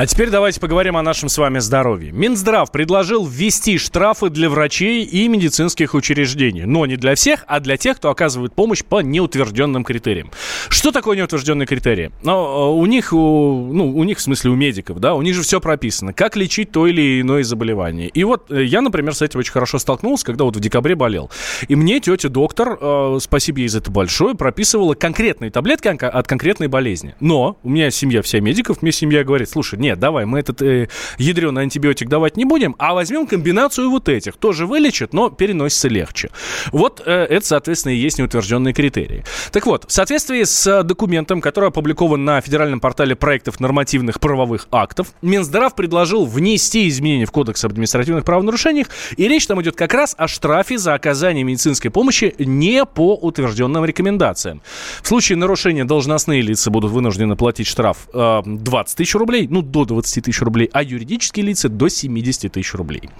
А теперь давайте поговорим о нашем с вами здоровье. Минздрав предложил ввести штрафы для врачей и медицинских учреждений. Но не для всех, а для тех, кто оказывает помощь по неутвержденным критериям. Что такое неутвержденные критерии? Ну, э, у них, ну, у них, в смысле, у медиков, да, у них же все прописано. Как лечить то или иное заболевание. И вот э, я, например, с этим очень хорошо столкнулся, когда вот в декабре болел. И мне тетя доктор, э, спасибо ей за это большое, прописывала конкретные таблетки от конкретной болезни. Но у меня семья вся медиков, мне семья говорит, слушай, нет, нет, давай, мы этот э, ядреный антибиотик давать не будем, а возьмем комбинацию вот этих. Тоже вылечит, но переносится легче. Вот э, это, соответственно, и есть неутвержденные критерии. Так вот, в соответствии с документом, который опубликован на федеральном портале проектов нормативных правовых актов, Минздрав предложил внести изменения в Кодекс об административных правонарушениях, и речь там идет как раз о штрафе за оказание медицинской помощи не по утвержденным рекомендациям. В случае нарушения должностные лица будут вынуждены платить штраф э, 20 тысяч рублей, ну, до до 20 тысяч рублей, а юридические лица до 70 тысяч рублей.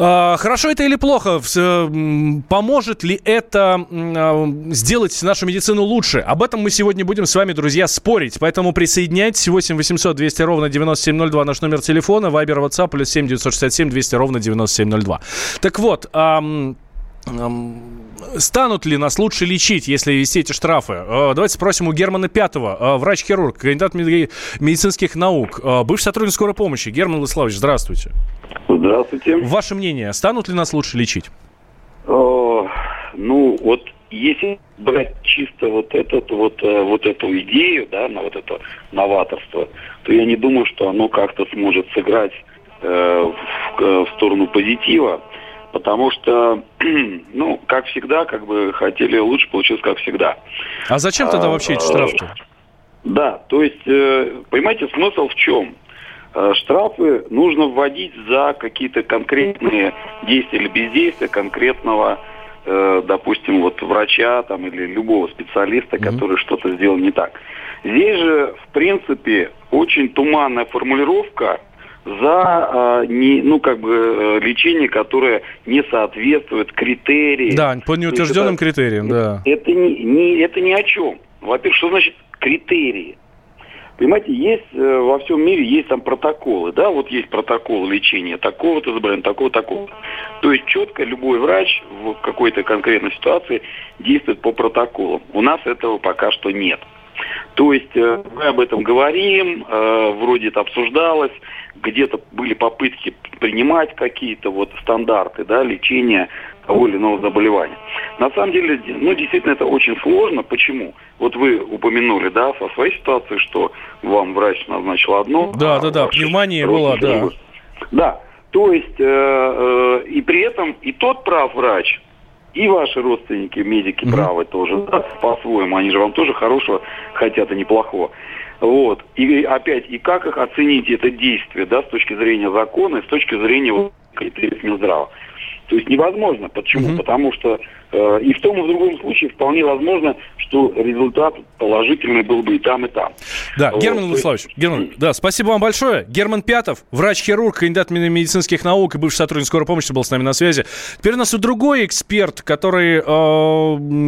А, хорошо это или плохо? Поможет ли это а, сделать нашу медицину лучше? Об этом мы сегодня будем с вами, друзья, спорить. Поэтому присоединяйтесь. 8 800 200 ровно 9702 наш номер телефона. Вайбер, WhatsApp плюс 7 967 200 ровно 9702. Так вот, станут ли нас лучше лечить, если вести эти штрафы? Э, давайте спросим у Германа Пятого, э, врач-хирург, кандидат медицинских наук, э, бывший сотрудник скорой помощи. Герман Владиславович, здравствуйте. Здравствуйте. Ваше мнение, станут ли нас лучше лечить? ну, вот если брать чисто вот этот вот вот эту идею, да, на вот это новаторство, то я не думаю, что оно как-то сможет сыграть э, в, в сторону позитива. Потому что, ну, как всегда, как бы хотели лучше, получилось как всегда. А зачем тогда вообще эти штрафы? Да, то есть, э, понимаете, смысл в чем? Э, штрафы нужно вводить за какие-то конкретные действия или бездействия конкретного, э, допустим, вот врача там или любого специалиста, mm-hmm. который что-то сделал не так. Здесь же, в принципе, очень туманная формулировка за э, не, ну, как бы, э, лечение, которое не соответствует критериям. Да, по неутвержденным это, критериям, да. Это не, не, это ни о чем. Во-первых, что значит критерии? Понимаете, есть э, во всем мире есть там протоколы, да, вот есть протокол лечения такого-то заболевания, такого, такого. То есть четко любой врач в какой-то конкретной ситуации действует по протоколам. У нас этого пока что нет. То есть э, мы об этом говорим, э, вроде это обсуждалось, где-то были попытки принимать какие-то вот стандарты да, лечения того или иного заболевания. На самом деле, ну, действительно, это очень сложно. Почему? Вот вы упомянули, да, со своей ситуации, что вам врач назначил одно. Да, а да, да, пневмония была, да. Да, то есть, э, э, и при этом и тот прав врач, и ваши родственники, медики mm-hmm. правы тоже, да, по-своему, они же вам тоже хорошего хотят, и неплохого. Вот. И опять, и как их оценить это действие, да, с точки зрения закона и с точки зрения вот, критериев Минздрава. То есть невозможно. Почему? Угу. Потому что и в том и в другом случае вполне возможно, что результат положительный был бы и там, и там. Да, вот. Герман Владиславович, Герман, да, спасибо вам большое. Герман Пятов, врач-хирург, кандидат медицинских наук и бывший сотрудник скорой помощи был с нами на связи. Теперь у нас и другой эксперт, который э,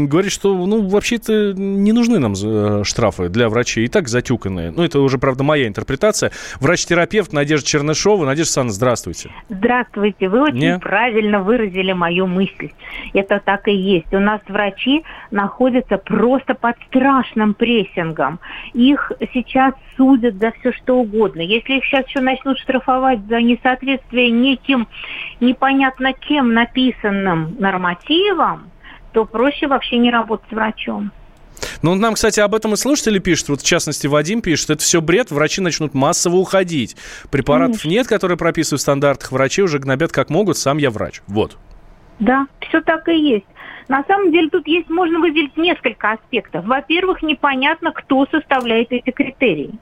говорит, что ну вообще-то не нужны нам э, штрафы для врачей, и так затюканные. Ну, это уже, правда, моя интерпретация. Врач-терапевт Надежда Чернышова. Надежда Александровна, здравствуйте. Здравствуйте. Вы очень не? правильно выразили мою мысль. Это так и есть. У нас врачи находятся просто под страшным прессингом. Их сейчас судят за все что угодно. Если их сейчас еще начнут штрафовать за несоответствие неким непонятно кем написанным нормативам, то проще вообще не работать с врачом. Ну, нам, кстати, об этом и слушатели пишут. Вот, в частности, Вадим пишет, это все бред, врачи начнут массово уходить. Препаратов Конечно. нет, которые прописывают в стандартах, врачи уже гнобят как могут, сам я врач. Вот. Да, все так и есть. На самом деле тут есть, можно выделить несколько аспектов. Во-первых, непонятно, кто составляет эти критерии.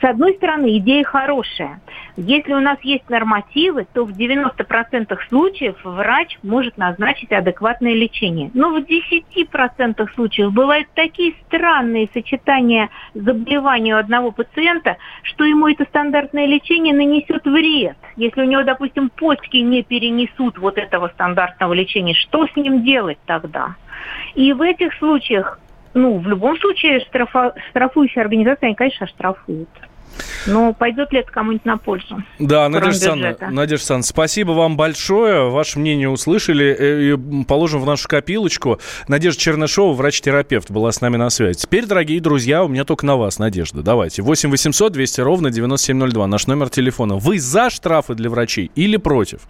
С одной стороны, идея хорошая. Если у нас есть нормативы, то в 90% случаев врач может назначить адекватное лечение. Но в 10% случаев бывают такие странные сочетания заболеваний у одного пациента, что ему это стандартное лечение нанесет вред. Если у него, допустим, почки не перенесут вот этого стандартного лечения, что с ним делать тогда? И в этих случаях ну, в любом случае штрафа, штрафующая организация, они, конечно, штрафуют. Но пойдет ли это кому-нибудь на пользу? Да, Надежда Александровна, Надежда Александровна, спасибо вам большое. Ваше мнение услышали. Э, и положим в нашу копилочку. Надежда Чернышова, врач-терапевт, была с нами на связи. Теперь, дорогие друзья, у меня только на вас надежда. Давайте. 8 800 200 ровно 9702. Наш номер телефона. Вы за штрафы для врачей или против?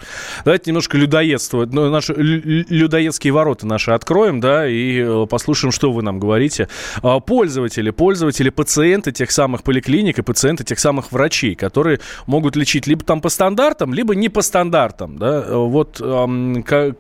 Давайте немножко людоедство. Ну, наши людоедские ворота наши откроем, да, и э, послушаем, что вы нам говорите. А, пользователи, пользователи, пациенты тех самых поликлиник и пациенты тех самых врачей, которые могут лечить либо там по стандартам, либо не по стандартам, да. Вот как,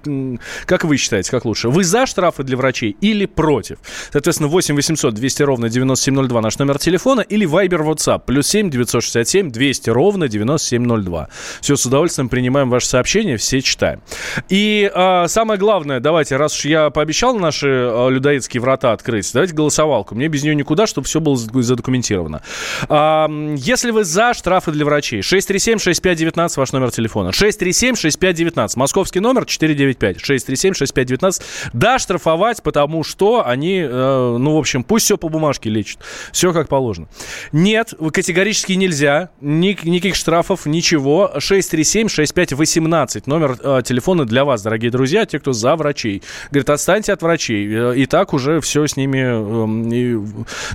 как вы считаете, как лучше? Вы за штрафы для врачей или против? Соответственно, 8 800 200 ровно 9702 наш номер телефона или Viber WhatsApp плюс 7 967 200 ровно 9702. Все, с удовольствием принимаем ваши сообщения, все читаем. И а, самое главное, давайте, раз уж я пообещал наши а, людоедские врата открыть, давайте голосовалку. Мне без нее никуда, чтобы все было задокументировано. А, если вы за штрафы для врачей, 637-6519 ваш номер телефона. 637-6519. Московский номер 495. 637-6519. Да, штрафовать, потому что они, э, ну, в общем, пусть все по бумажке лечат. Все как положено. Нет, категорически нельзя. Ник, никаких штрафов, ничего. 637-6518. Номер э, телефона для вас, дорогие друзья, те, кто за врачей. Говорит, отстаньте от врачей. Э, и так уже все с ними... Э, и,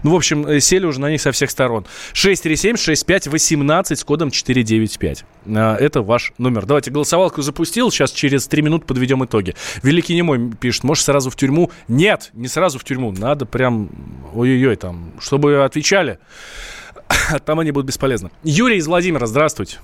ну, в общем, э, сели уже на них со всех сторон. 637-6518 с кодом 495. Э, это ваш номер. Давайте, голосовалку запустил. Сейчас через 3 минуты подведем итоги. Великий немой пишет, может, сразу в тюрьму? Нет, не сразу в тюрьму. Надо прям, ой-ой-ой, там, чтобы отвечали. Там они будут бесполезны. Юрий из Владимира, здравствуйте.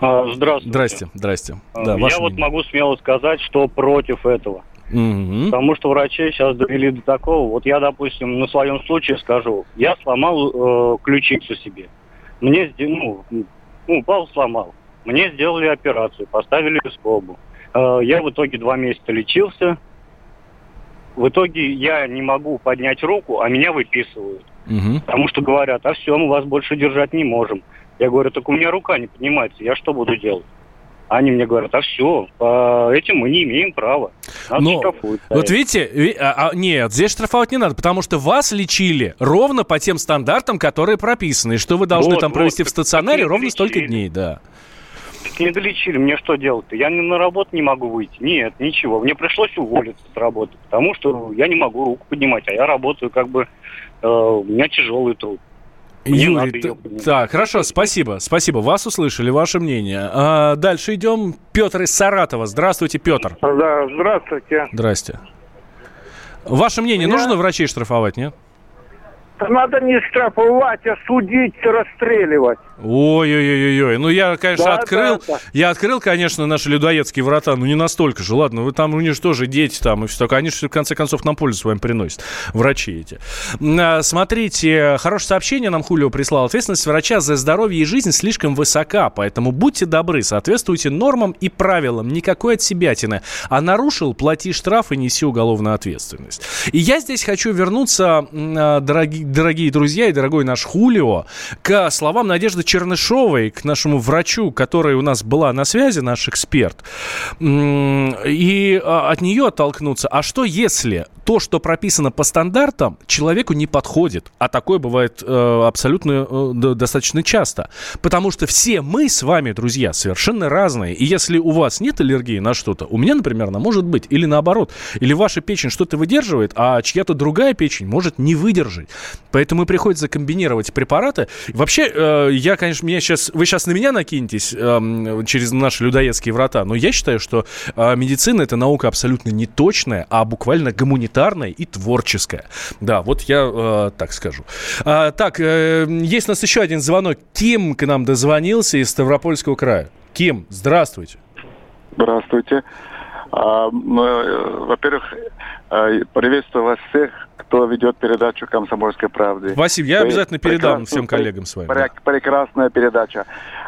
А, здравствуйте. Здрасте, здрасте. А, да, Я вот мнение. могу смело сказать, что против этого. Угу. Потому что врачи сейчас довели до такого. Вот я, допустим, на своем случае скажу, я сломал э, ключицу себе. Мне ну, ну, пал сломал. Мне сделали операцию, поставили скобу. Э, я в итоге два месяца лечился. В итоге я не могу поднять руку, а меня выписывают. Угу. Потому что говорят, а все, мы вас больше держать не можем. Я говорю, так у меня рука не поднимается, я что буду делать? Они мне говорят, а все, по этим мы не имеем права. Нас Но, штрафуют. Вот видите, а, а, нет, здесь штрафовать не надо, потому что вас лечили ровно по тем стандартам, которые прописаны. И что вы должны вот, там провести вот, в стационаре ровно столько дней, да. не долечили, мне что делать-то? Я на работу не могу выйти. Нет, ничего. Мне пришлось уволиться с работы, потому что я не могу руку поднимать, а я работаю как бы, э, у меня тяжелый труд. Юрий, т- так, хорошо, спасибо, спасибо. Вас услышали, ваше мнение. А, дальше идем. Петр из Саратова. Здравствуйте, Петр. Да, здравствуйте. Здрасте. Ваше мнение, Я... нужно врачей штрафовать, нет? Надо не штрафовать, а судить, расстреливать. Ой-ой-ой-ой. Ну, я, конечно, да, открыл. Да, да. Я открыл, конечно, наши людоедские врата, но не настолько же. Ладно, вы там, у них тоже дети там и все такое. Они же, в конце концов, нам пользу с вами приносят. Врачи эти. А, смотрите, хорошее сообщение нам Хулио прислал. Ответственность врача за здоровье и жизнь слишком высока, поэтому будьте добры, соответствуйте нормам и правилам. Никакой от себятины. А нарушил, плати штраф и неси уголовную ответственность. И я здесь хочу вернуться, а, дорогие дорогие друзья и дорогой наш Хулио, к словам Надежды Чернышовой, к нашему врачу, который у нас была на связи, наш эксперт, и а, от нее оттолкнуться. А что если то, что прописано по стандартам, человеку не подходит? А такое бывает э, абсолютно э, достаточно часто. Потому что все мы с вами, друзья, совершенно разные. И если у вас нет аллергии на что-то, у меня, например, она может быть. Или наоборот. Или ваша печень что-то выдерживает, а чья-то другая печень может не выдержать. Поэтому приходится комбинировать препараты. Вообще, э, я, конечно, меня сейчас, вы сейчас на меня накинетесь э, через наши людоедские врата, но я считаю, что э, медицина это наука абсолютно не точная, а буквально гуманитарная и творческая. Да, вот я э, так скажу. А, так, есть у нас еще один звонок. Ким к нам дозвонился из Ставропольского края. Ким, здравствуйте. Здравствуйте. А, э, во-первых, э, приветствую вас всех кто ведет передачу «Комсомольской правды». Василий, я обязательно передам всем коллегам своим. Прекрасная передача.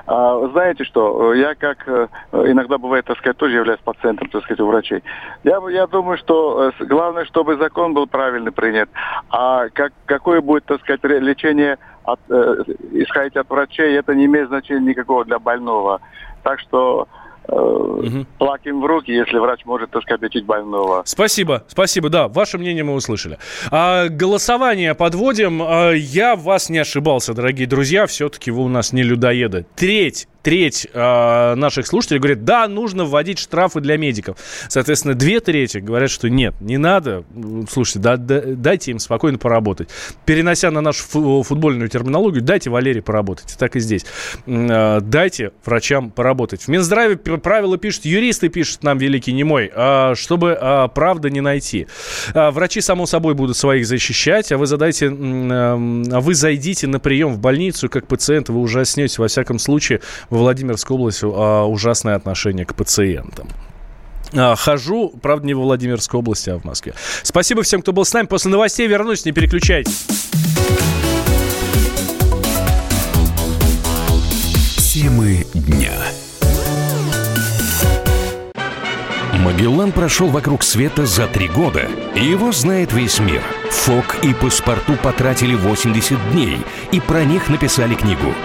А, знаете что, я как э, иногда бывает, так сказать, тоже являюсь пациентом, так сказать, у врачей. Я, я думаю, что э, главное, чтобы закон был правильно принят. А как, какое будет, так сказать, лечение от, э, исходить от врачей, это не имеет значения никакого для больного. Так что угу. плаким в руки, если врач может, так сказать, лечить больного. Спасибо, спасибо, да, ваше мнение мы услышали. А, голосование подводим. А, я вас не ошибался, дорогие друзья, все-таки вы у нас не людоеды. Треть треть э, наших слушателей говорит, да, нужно вводить штрафы для медиков. Соответственно, две трети говорят, что нет, не надо. Слушайте, да, да, дайте им спокойно поработать. Перенося на нашу футбольную терминологию, дайте Валерий поработать. Так и здесь. Э, дайте врачам поработать. В Минздраве правила пишут, юристы пишут нам, великий немой, э, чтобы э, правда не найти. Э, врачи, само собой, будут своих защищать, а вы задайте, э, вы зайдите на прием в больницу, как пациент, вы ужаснете, во всяком случае, в Владимирской области а, ужасное отношение к пациентам. А, хожу, правда, не во Владимирской области, а в Москве. Спасибо всем, кто был с нами. После новостей вернусь, не переключайтесь. Темы дня. Магеллан прошел вокруг света за три года, и его знает весь мир. Фок и паспорту потратили 80 дней, и про них написали книгу –